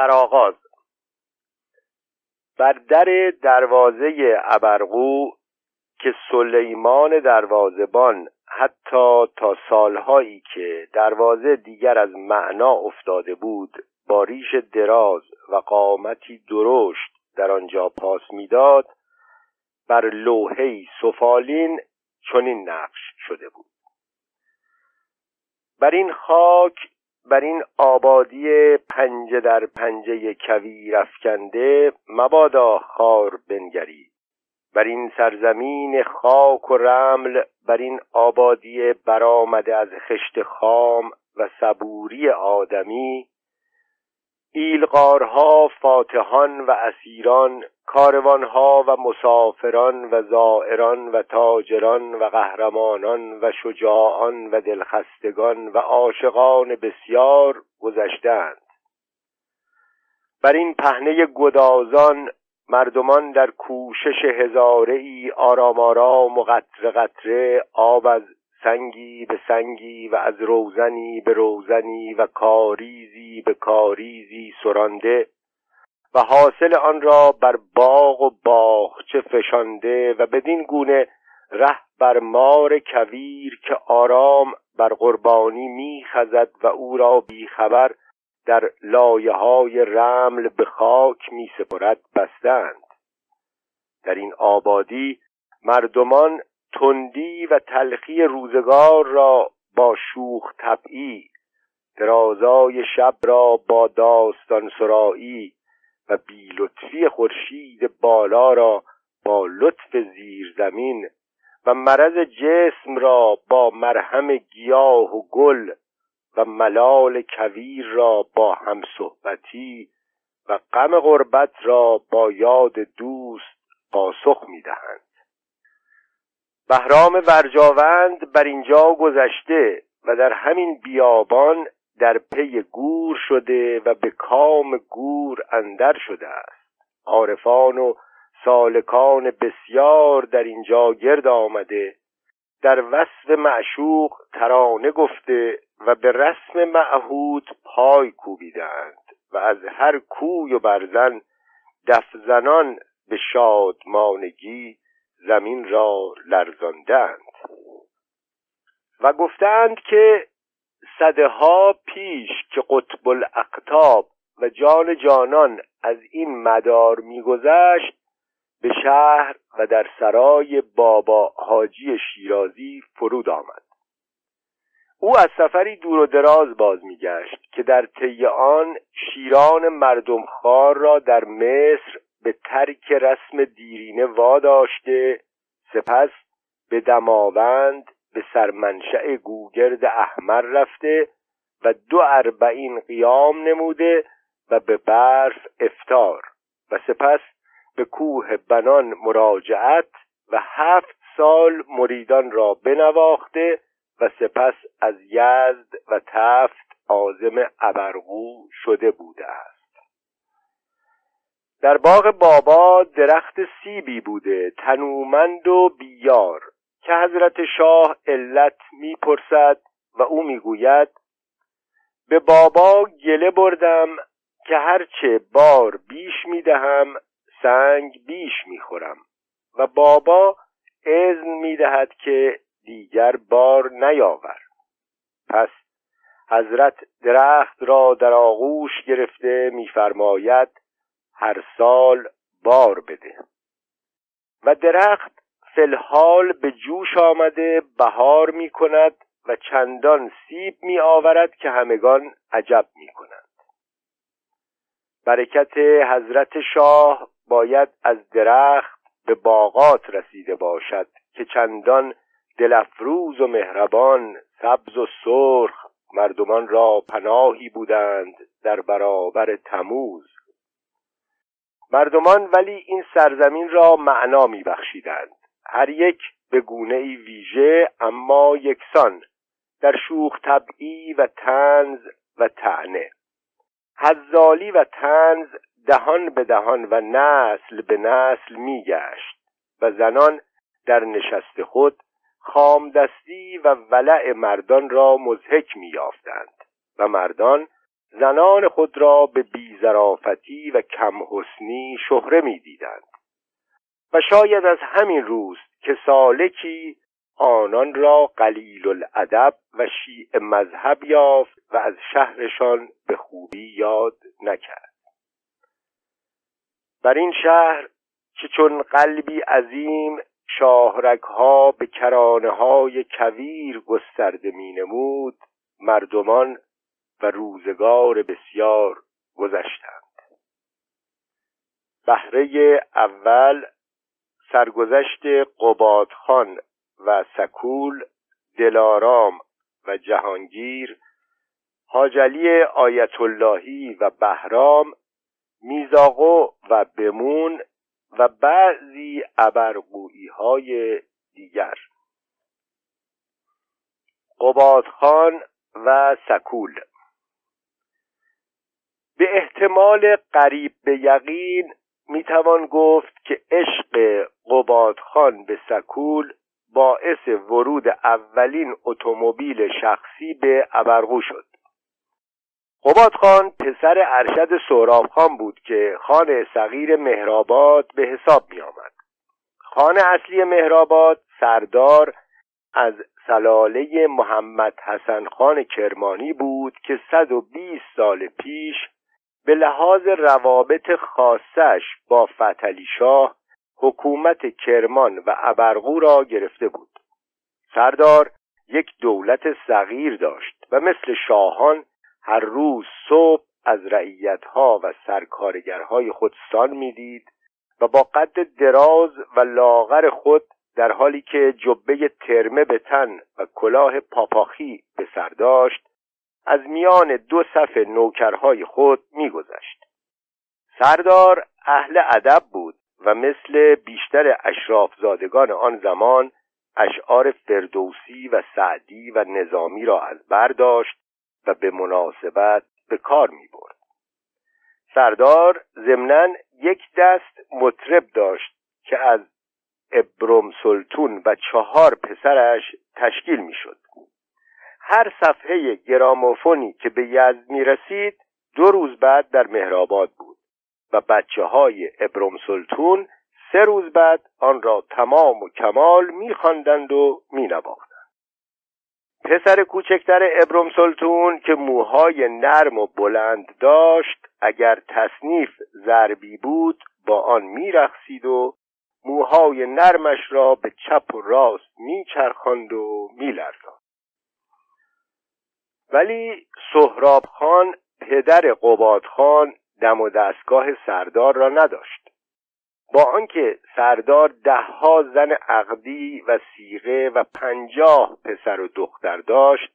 سرآغاز. بر در دروازه ابرقو که سلیمان دروازبان حتی تا سالهایی که دروازه دیگر از معنا افتاده بود با ریش دراز و قامتی درشت در آنجا پاس می‌داد بر لوحه‌ای سفالین چنین نقش شده بود. بر این خاک بر این آبادی پنجه در پنجه کویر افکنده مبادا خار بنگرید بر این سرزمین خاک و رمل بر این آبادی برآمده از خشت خام و صبوری آدمی. ایلغارها فاتحان و اسیران کاروانها و مسافران و زائران و تاجران و قهرمانان و شجاعان و دلخستگان و عاشقان بسیار گذشتند بر این پهنه گدازان مردمان در کوشش هزاره ای آرام آرام و قطره قطره آب از سنگی به سنگی و از روزنی به روزنی و کاریزی به کاریزی سرانده و حاصل آن را بر باغ و باغچه فشانده و بدین گونه ره بر مار کویر که آرام بر قربانی میخزد و او را بیخبر در لایه های رمل به خاک می سپرد بستند. در این آبادی مردمان تندی و تلخی روزگار را با شوخ طبعی درازای شب را با داستان سرایی و بیلطفی خورشید بالا را با لطف زیرزمین و مرض جسم را با مرهم گیاه و گل و ملال کویر را با همصحبتی و غم غربت را با یاد دوست پاسخ می‌دهند بهرام ورجاوند بر اینجا گذشته و در همین بیابان در پی گور شده و به کام گور اندر شده است. عارفان و سالکان بسیار در اینجا گرد آمده. در وصف معشوق ترانه گفته و به رسم معهود پای کوبیدند و از هر کوی و برزن دفزنان به شادمانگی زمین را لرزاندند. و گفتند که صده ها پیش که قطب الاقتاب و جان جانان از این مدار میگذشت به شهر و در سرای بابا حاجی شیرازی فرود آمد. او از سفری دور و دراز باز میگشت که در طی آن شیران مردم خار را در مصر به ترک رسم دیرینه واداشته سپس به دماوند به سرمنشأ گوگرد احمر رفته و دو اربعین قیام نموده و به برف افتار و سپس به کوه بنان مراجعت و هفت سال مریدان را بنواخته و سپس از یزد و تفت آزم ابرقو شده بوده است. در باغ بابا درخت سیبی بوده تنومند و بیار. که حضرت شاه علت می‌پرسد و او می‌گوید به بابا گله بردم که هرچه بار بیش می‌دهم سنگ بیش می‌خورم. و بابا اذن می‌دهد که دیگر بار نیاور پس حضرت درخت را در آغوش گرفته میفرماید هر سال بار بده. و درخت فلحال به جوش آمده بهار می کند و چندان سیب می آورد که همگان عجب می کنند برکت حضرت شاه باید از درخت به باغات رسیده باشد که چندان دلفروز و مهربان سبز و سرخ مردمان را پناهی بودند در برابر تموز. مردمان ولی این سرزمین را معنا میبخشیدند. هر یک به گونه ای ویژه اما یکسان در شوخ طبعی و تنز و تعنه حزالی و تنز دهان به دهان و نسل به نسل میگشت و زنان در نشست خود خامدستی و ولع مردان را مزهک میافتند و مردان زنان خود را به بیزرافتی و کمحسنی شهره می‌دیدند. و شاید از همین روست که سالکی آنان را قلیل الادب و شیع مذهب یافت و از شهرشان به خوبی یاد نکرد. بر این شهر که چون قلبی عظیم شاهرگها به کرانه های کویر گسترده می نمود مردمان و روزگار بسیار گذشتند. بهره اول سرگذشت قبادخان و سکول دلارام و جهانگیر حاجلی آیت اللهی و بهرام میزاقو و بمون و بعضی ابرقویی های دیگر. قبادخان و سکول. به احتمال قریب به یقین می‌توان گفت که عشق قبادخان به سکول باعث ورود اولین اتومبیل شخصی به ابرقو شد. قباد خان پسر ارشد سهراب خان بود که خان صغیر مهرآباد به حساب می آمد خان اصلی مهرآباد سردار از سلاله محمد حسن خان کرمانی بود که 120 سال پیش به لحاظ روابط خاصش با فتلی شاه حکومت کرمان و ابرغو را گرفته بود. سردار یک دولت صغیر داشت و مثل شاهان هر روز صبح از رعیتها و سرکارگرهای خود سان می‌دید و با قد دراز و لاغر خود در حالی که جبه ترمه به تن و کلاه پاپاخی به سر داشت از میان دو صف نوکرهای خود میگذشت سردار اهل ادب بود و مثل بیشتر اشرافزادگان آن زمان اشعار فردوسی و سعدی و نظامی را از برداشت و به مناسبت به کار می برد. سردار ضمنا یک دست مطرب داشت که از ابرم سلطون و چهار پسرش تشکیل می شد. هر صفحه گراموفونی که به یزد می رسید دو روز بعد در مهرآباد بود و بچه های ابرم سلطون سه روز بعد آن را تمام و کمال میخواندند و مینواختند. پسر کوچکتر ابرم سلطون که موهای نرم و بلند داشت اگر تصنیف ضربی بود با آن میرخسید و موهای نرمش را به چپ و راست میچرخاند و میلرزاند. ولی سهراب خان پدر قباد خان دم و دستگاه سردار را نداشت. با آنکه سردار دهها زن عقدی و سیغه و پنجاه پسر و دختر داشت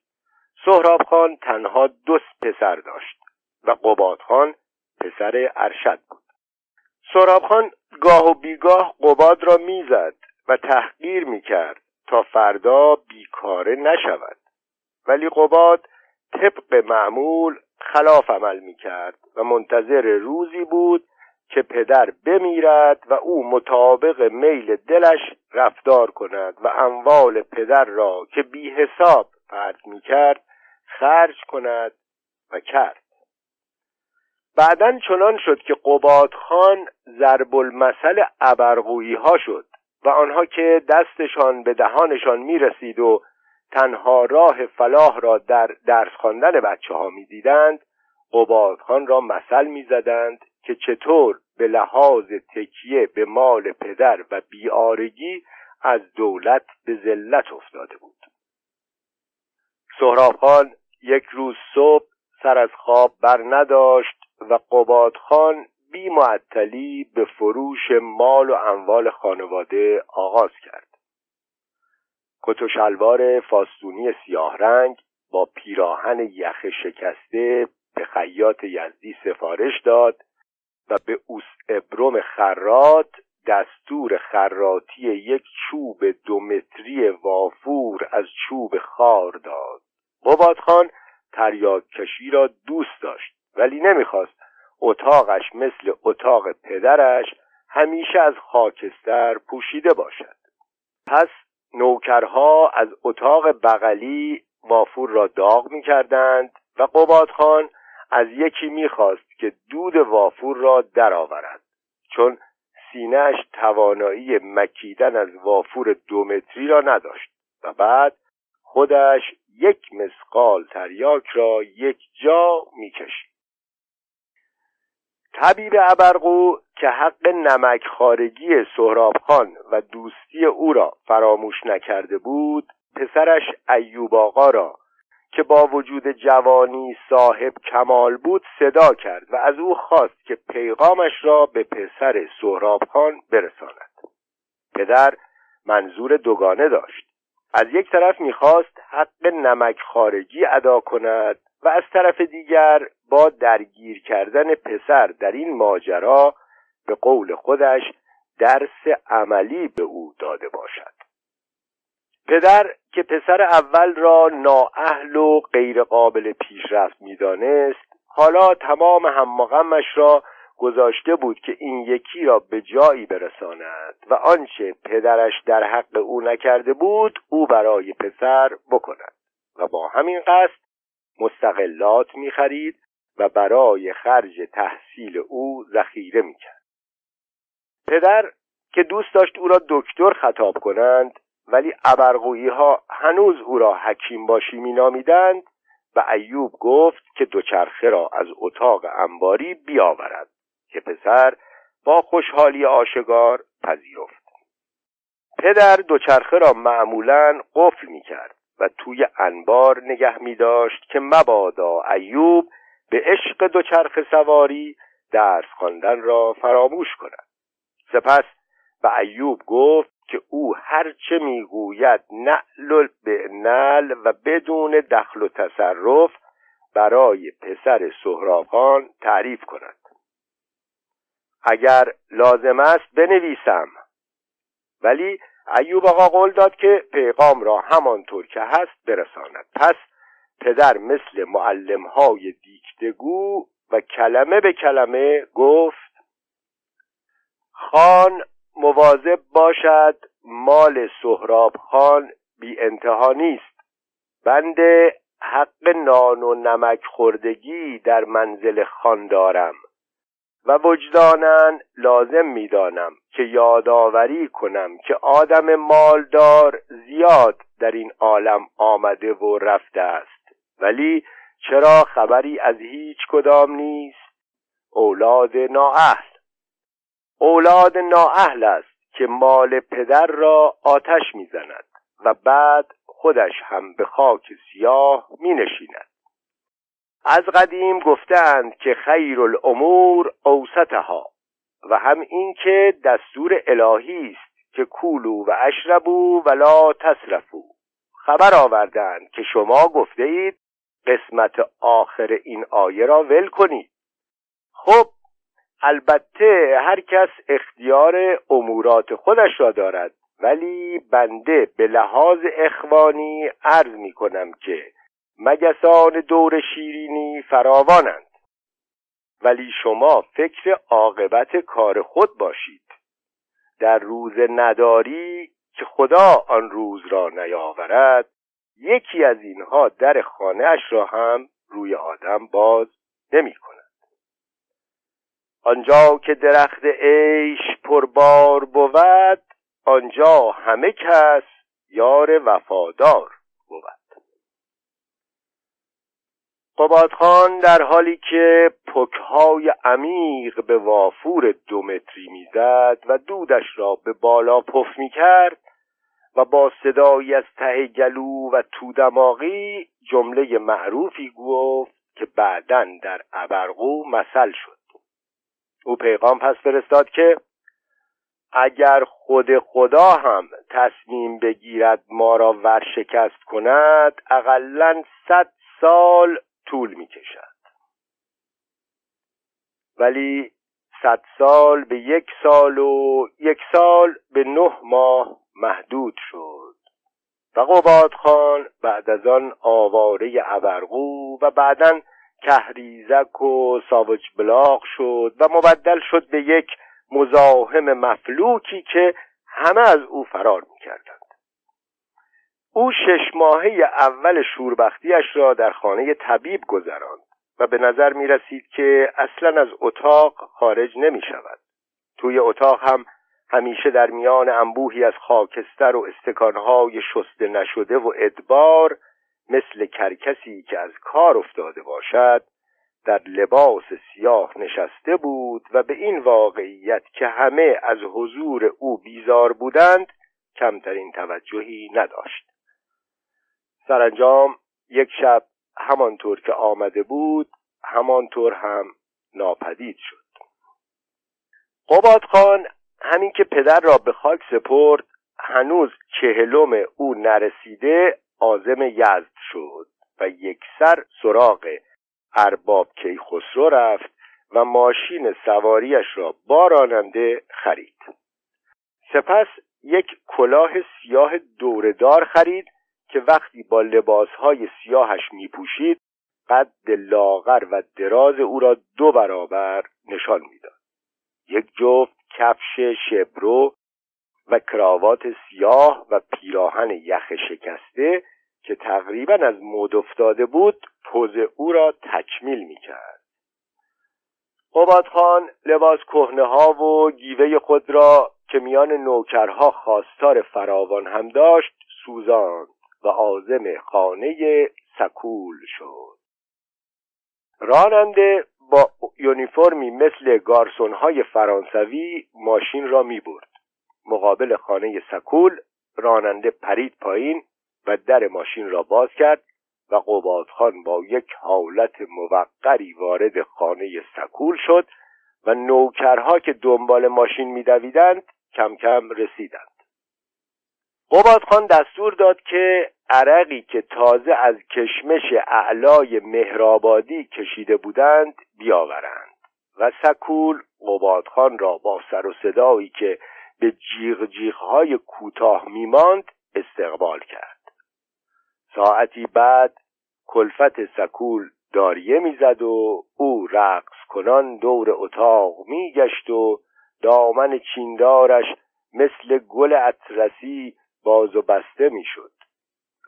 سهراب خان تنها دو پسر داشت و قباد خان پسر ارشد بود. سهراب خان گاه و بیگاه قباد را می‌زد و تحقیر می‌کرد تا فردا بیکاره نشود. ولی قباد طبق معمول خلاف عمل می کرد و منتظر روزی بود که پدر بمیرد و او مطابق میل دلش رفتار کند و اموال پدر را که بی حساب فرض می کرد خرج کند و کرد. بعدا چنان شد که قباد خان ضرب المثل ابرقویی ها شد و آنها که دستشان به دهانشان می رسید و تنها راه فلاح را در درس خواندن بچه ها می دیدند قبادخان را مثل می زدند که چطور به لحاظ تکیه به مال پدر و بیارگی از دولت به ذلت افتاده بود. سهراب خان یک روز صبح سر از خواب بر نداشت و قبادخان بی معطلی به فروش مال و اموال خانواده آغاز کرد. کت و شلوار فاستونی سیاه رنگ با پیراهن یخ شکسته به خیاط یزدی سفارش داد و به اوس ابرم خرات دستور خراتی یک چوب دو متری وافور از چوب خار داد. قباد خان تریاک کشی را دوست داشت ولی نمی‌خواست. اتاقش مثل اتاق پدرش همیشه از خاکستر پوشیده باشد. پس نوکرها از اتاق بغلی وافور را داغ می کردند و قباد خان از یکی می‌خواست که دود وافور را درآورد. چون سینهش توانایی مکیدن از وافور دو متری را نداشت و بعد خودش یک مسقال تریاک را یک جا می‌کشید. طبیب ابرقو که حق نمک خارگی سهراب خان و دوستی او را فراموش نکرده بود پسرش ایوب آقا را که با وجود جوانی صاحب کمال بود صدا کرد و از او خواست که پیغامش را به پسر سهراب خان برساند. پدر منظور دوگانه داشت. از یک طرف می‌خواست حق نمک خارجی ادا کند و از طرف دیگر با درگیر کردن پسر در این ماجرا به قول خودش درس عملی به او داده باشد. پدر که پسر اول را نااهل و غیر قابل پیشرفت می‌دانست حالا تمام هممغمش را گذاشته بود که این یکی را به جایی برساند و آنچه پدرش در حق او نکرده بود او برای پسر بکند و با همین قصد مستقلات می‌خرید و برای خرج تحصیل او ذخیره می‌کرد. پدر که دوست داشت او را دکتر خطاب کنند ولی ابرقویی ها هنوز او را حکیم باشی مینامیدند و ایوب گفت که دوچرخه را از اتاق انباری بیاورد که پسر با خوشحالی آشگار پذیرفت. پدر دوچرخه را معمولا قفل می کرد و توی انبار نگه می داشت که مبادا ایوب به عشق دوچرخه سواری درس خواندن را فراموش کند. سپس به ایوب گفت که او هرچه می‌گوید نعل به نل و بدون دخل و تصرف برای پسر سهراب تعریف کند. اگر لازم است بنویسم. ولی ایوب آقا قول داد که پیغام را همانطور که هست برساند. پس پدر مثل معلم های دیکتگو و کلمه به کلمه گفت خان مواظب باشد مال سهراب خان بی انتها نیست. بند حق نان و نمک خوردگی در منزل خان دارم و وجدانن لازم می‌دانم که یادآوری کنم که آدم مالدار زیاد در این عالم آمده و رفته است. ولی چرا خبری از هیچ کدام نیست؟ اولاد نااهل. اولاد نااهل است که مال پدر را آتش می‌زند و بعد خودش هم به خاک سیاه می نشیند از قدیم گفتند که خیر الامور اوسطها و هم این که دستور الهی است که کولو و اشربو ولا تصرفو خبر آوردند که شما گفته اید قسمت آخر این آیه را ول کنید خب البته هر کس اختیار امورات خودش را دارد ولی بنده به لحاظ اخوانی عرض می کنم که مگسان دور شیرینی فراوانند. ولی شما فکر عاقبت کار خود باشید. در روز نداری که خدا آن روز را نیاورد یکی از اینها در خانهاش را هم روی آدم باز نمی کند آنجا که درخت عیش پربار بود آنجا همه کس یار وفادار بود. قبادخان در حالی که پکهای عمیق به وافور دو متری می‌زد و دودش را به بالا پف می‌کرد و با صدایی از ته گلو و تودماغی جمله معروفی گفت که بعدا در ابرقو مثل شد. او پیغام پس فرستاد که اگر خود خدا هم تصمیم بگیرد ما را ورشکست کند اقلا صد سال طول می کشد ولی صد سال به یک سال و یک سال به نه ماه محدود شد. و قباد خان بعد از آن آواره ابرقو و بعدا کهریزک و ساوج بلاغ شد و مبدل شد به یک مزاحم مفلوکی که همه از او فرار می‌کردند. او شش ماهه اول شوربختیش را در خانه طبیب گذراند و به نظر می رسید که اصلا از اتاق خارج نمی شود توی اتاق هم همیشه در میان انبوهی از خاکستر و استکانهای شسته نشده و ادبار مثل کرکسی که از کار افتاده باشد در لباس سیاه نشسته بود و به این واقعیت که همه از حضور او بیزار بودند کمترین توجهی نداشت. سرانجام یک شب همانطور که آمده بود همانطور هم ناپدید شد. قباد خان همین که پدر را به خاک سپرد هنوز چهلم او نرسیده آزم یزد شد و یک سر سراغ ارباب کیخسرو رفت و ماشین سواریش را با راننده خرید. سپس یک کلاه سیاه دوردار خرید که وقتی با لباسهای سیاهش می پوشید قد لاغر و دراز او را دو برابر نشان می‌داد. یک جفت کفش شبرو و کراوات سیاه و پیراهن یخ شکسته که تقریبا از مد افتاده بود پوز او را تکمیل می کرد قباد خان لباس کهنه ها و گیوه خود را که میان نوکرها خواستار فراوان هم داشت سوزان و آزم خانه سکول شد. راننده با یونیفرمی مثل گارسون های فرانسوی ماشین را می برد مقابل خانه سکول راننده پرید پایین و در ماشین را باز کرد و قبادخان با یک حالت موقری وارد خانه سکول شد و نوکرها که دنبال ماشین میدویدند کم کم رسیدند. قبادخان دستور داد که عرقی که تازه از کشمش اعلای مهرآبادی کشیده بودند بیاورند. و سکول قبادخان را با سر و صدایی که به جیغ جیغهای کوتاه میماند استقبال کرد. ساعتی بعد کلفت سکول داریه می‌زد و او رقص کنان دور اتاق میگشت و دامن چیندارش مثل گل اطرسی باز و بسته می‌شد.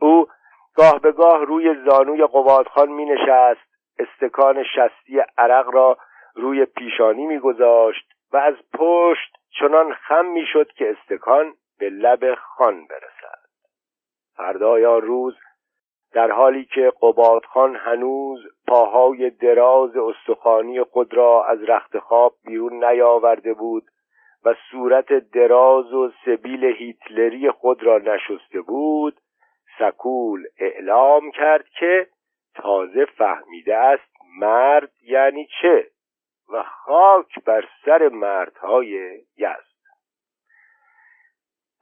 او گاه به گاه روی زانوی قوادخان می نشست استکان شستی عرق را روی پیشانی میگذاشت و از پشت چنان خم می‌شد که استکان به لب خان برسد. فردای آن روز در حالی که قبادخان هنوز پاهای دراز استخوانی خود را از رخت خواب بیرون نیاورده بود و صورت دراز و سبیل هیتلری خود را نشسته بود سکول اعلام کرد که تازه فهمیده است مرد یعنی چه و خاک بر سر مردهای یزد.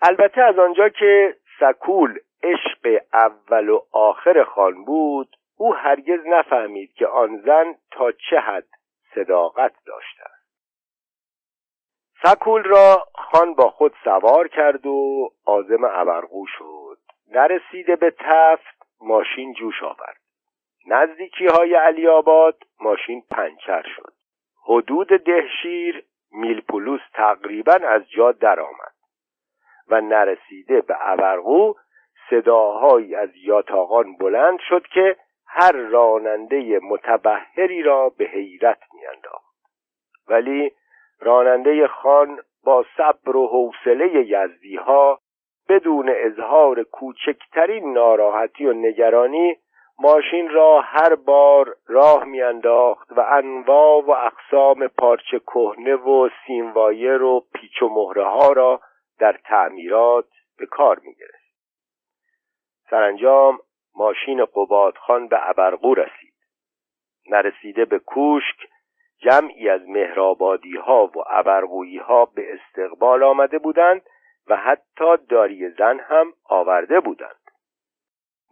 البته از آنجا که سکول عشق اول و آخر خان بود او هرگز نفهمید که آن زن تا چه حد صداقت داشته است سکول را خان با خود سوار کرد و آزم ابرقو شد. نرسیده به تفت ماشین جوش آورد. نزدیکی های علی آباد ماشین پنچر شد. حدود دهشیر میلپولوس تقریبا از جا درآمد و نرسیده به ابرقو صداهایی از یاتاقان بلند شد که هر راننده متبهری را به حیرت میانداخت. ولی راننده خان با صبر و حوصله یزدی ها بدون اظهار کوچکترین ناراحتی و نگرانی ماشین را هر بار راه میانداخت و انواع و اقسام پارچه کهنه و سیموایر و پیچ و مهره ها را در تعمیرات به کار می سرانجام ماشین قبادخان به ابرقو رسید. نرسیده به کوشک جمعی از مهرآبادی ها و ابرقویی ها به استقبال آمده بودند و حتی داری زن هم آورده بودند.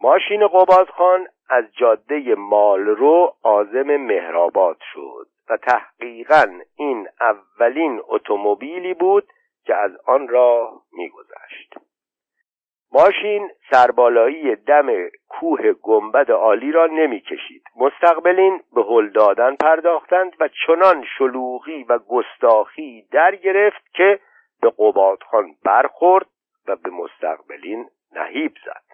ماشین قبادخان از جاده مالرو آزم مهرآباد شد و تحقیقا این اولین اتومبیلی بود که از آن راه میگذشت. ماشین سربالایی دم کوه گنبد عالی را نمی‌کشید. مستقبلین به هل دادن پرداختند و چنان شلوغی و گستاخی در گرفت که به قبادخان برخورد و به مستقبلین نهیب زد.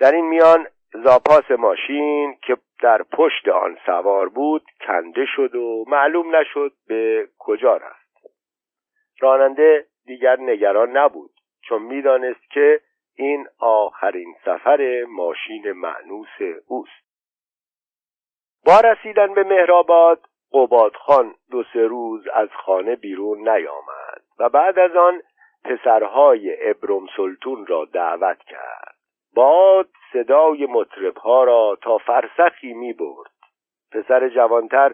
در این میان زاپاس ماشین که در پشت آن سوار بود کنده شد و معلوم نشد به کجا رفت. راننده دیگر نگران نبود. چون می‌دانست که این آخرین سفر ماشین معنوس اوست. با رسیدن به مهرآباد قبادخان دو سه روز از خانه بیرون نیامد و بعد از آن پسرهای ابرم سلطون را دعوت کرد. باد صدای مطربها را تا فرسخی می برد پسر جوانتر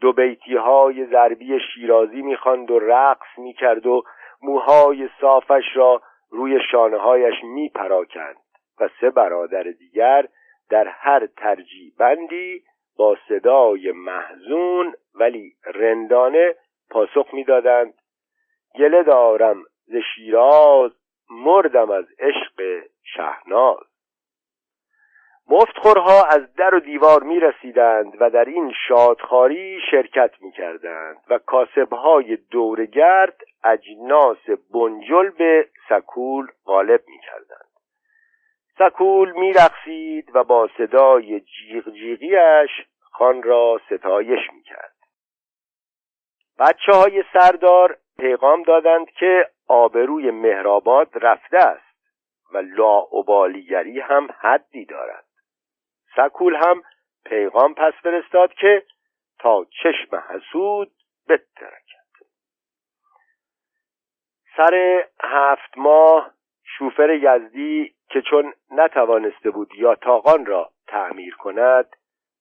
دو بیتی های ضربی شیرازی می‌خواند و رقص می‌کرد و موهای صافش را روی شانه هایش می پراکند و سه برادر دیگر در هر ترجیبندی با صدای محزون ولی رندانه پاسخ می‌دادند. گله دارم ز شیراز مردم از عشق شهناز. مفتخورها از در و دیوار می رسیدند و در این شادخاری شرکت می کردند و کاسبهای دورگرد اجناس بنجل به سکول غالب می کردند سکول می رقصید و با صدای جیغ جیغیش خان را ستایش می کرد بچه های سردار پیغام دادند که آبروی مهرآباد رفته است و لاعبالیگری هم حدی دارد. سکول هم پیغام پس فرستاد که تا چشم حسود بترکد. سر هفت ماه شوفر یزدی که چون نتوانسته بود یا تاقان را تعمیر کند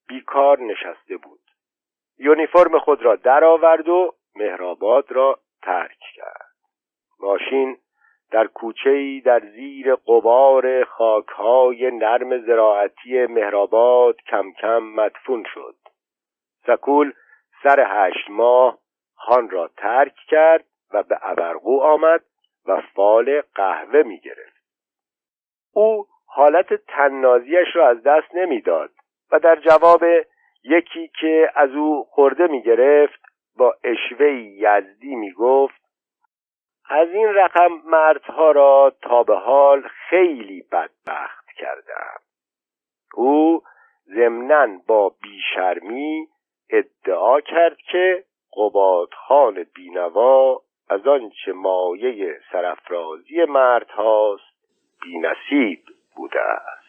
بیکار نشسته بود. یونیفرم خود را درآورد و مهرآباد را ترک کرد. ماشین در کوچهای در زیر قبار خاکهای نرم زراعتی مهرآباد کم کم مدفون شد. سکول سر هشت ماه خان را ترک کرد و به ابرقو آمد و فال قهوه می گرفت. او حالت تننازیش را از دست نمی‌داد و در جواب یکی که از او خورده می گرفت با اشوه یزدی می گفت از این رقم مردها را تا به حال خیلی بدبخت کردم. او ضمنا با بیشرمی ادعا کرد که قبادخان بینوا از آنچه مایه سرفرازی مردهاست بینصیب بوده است.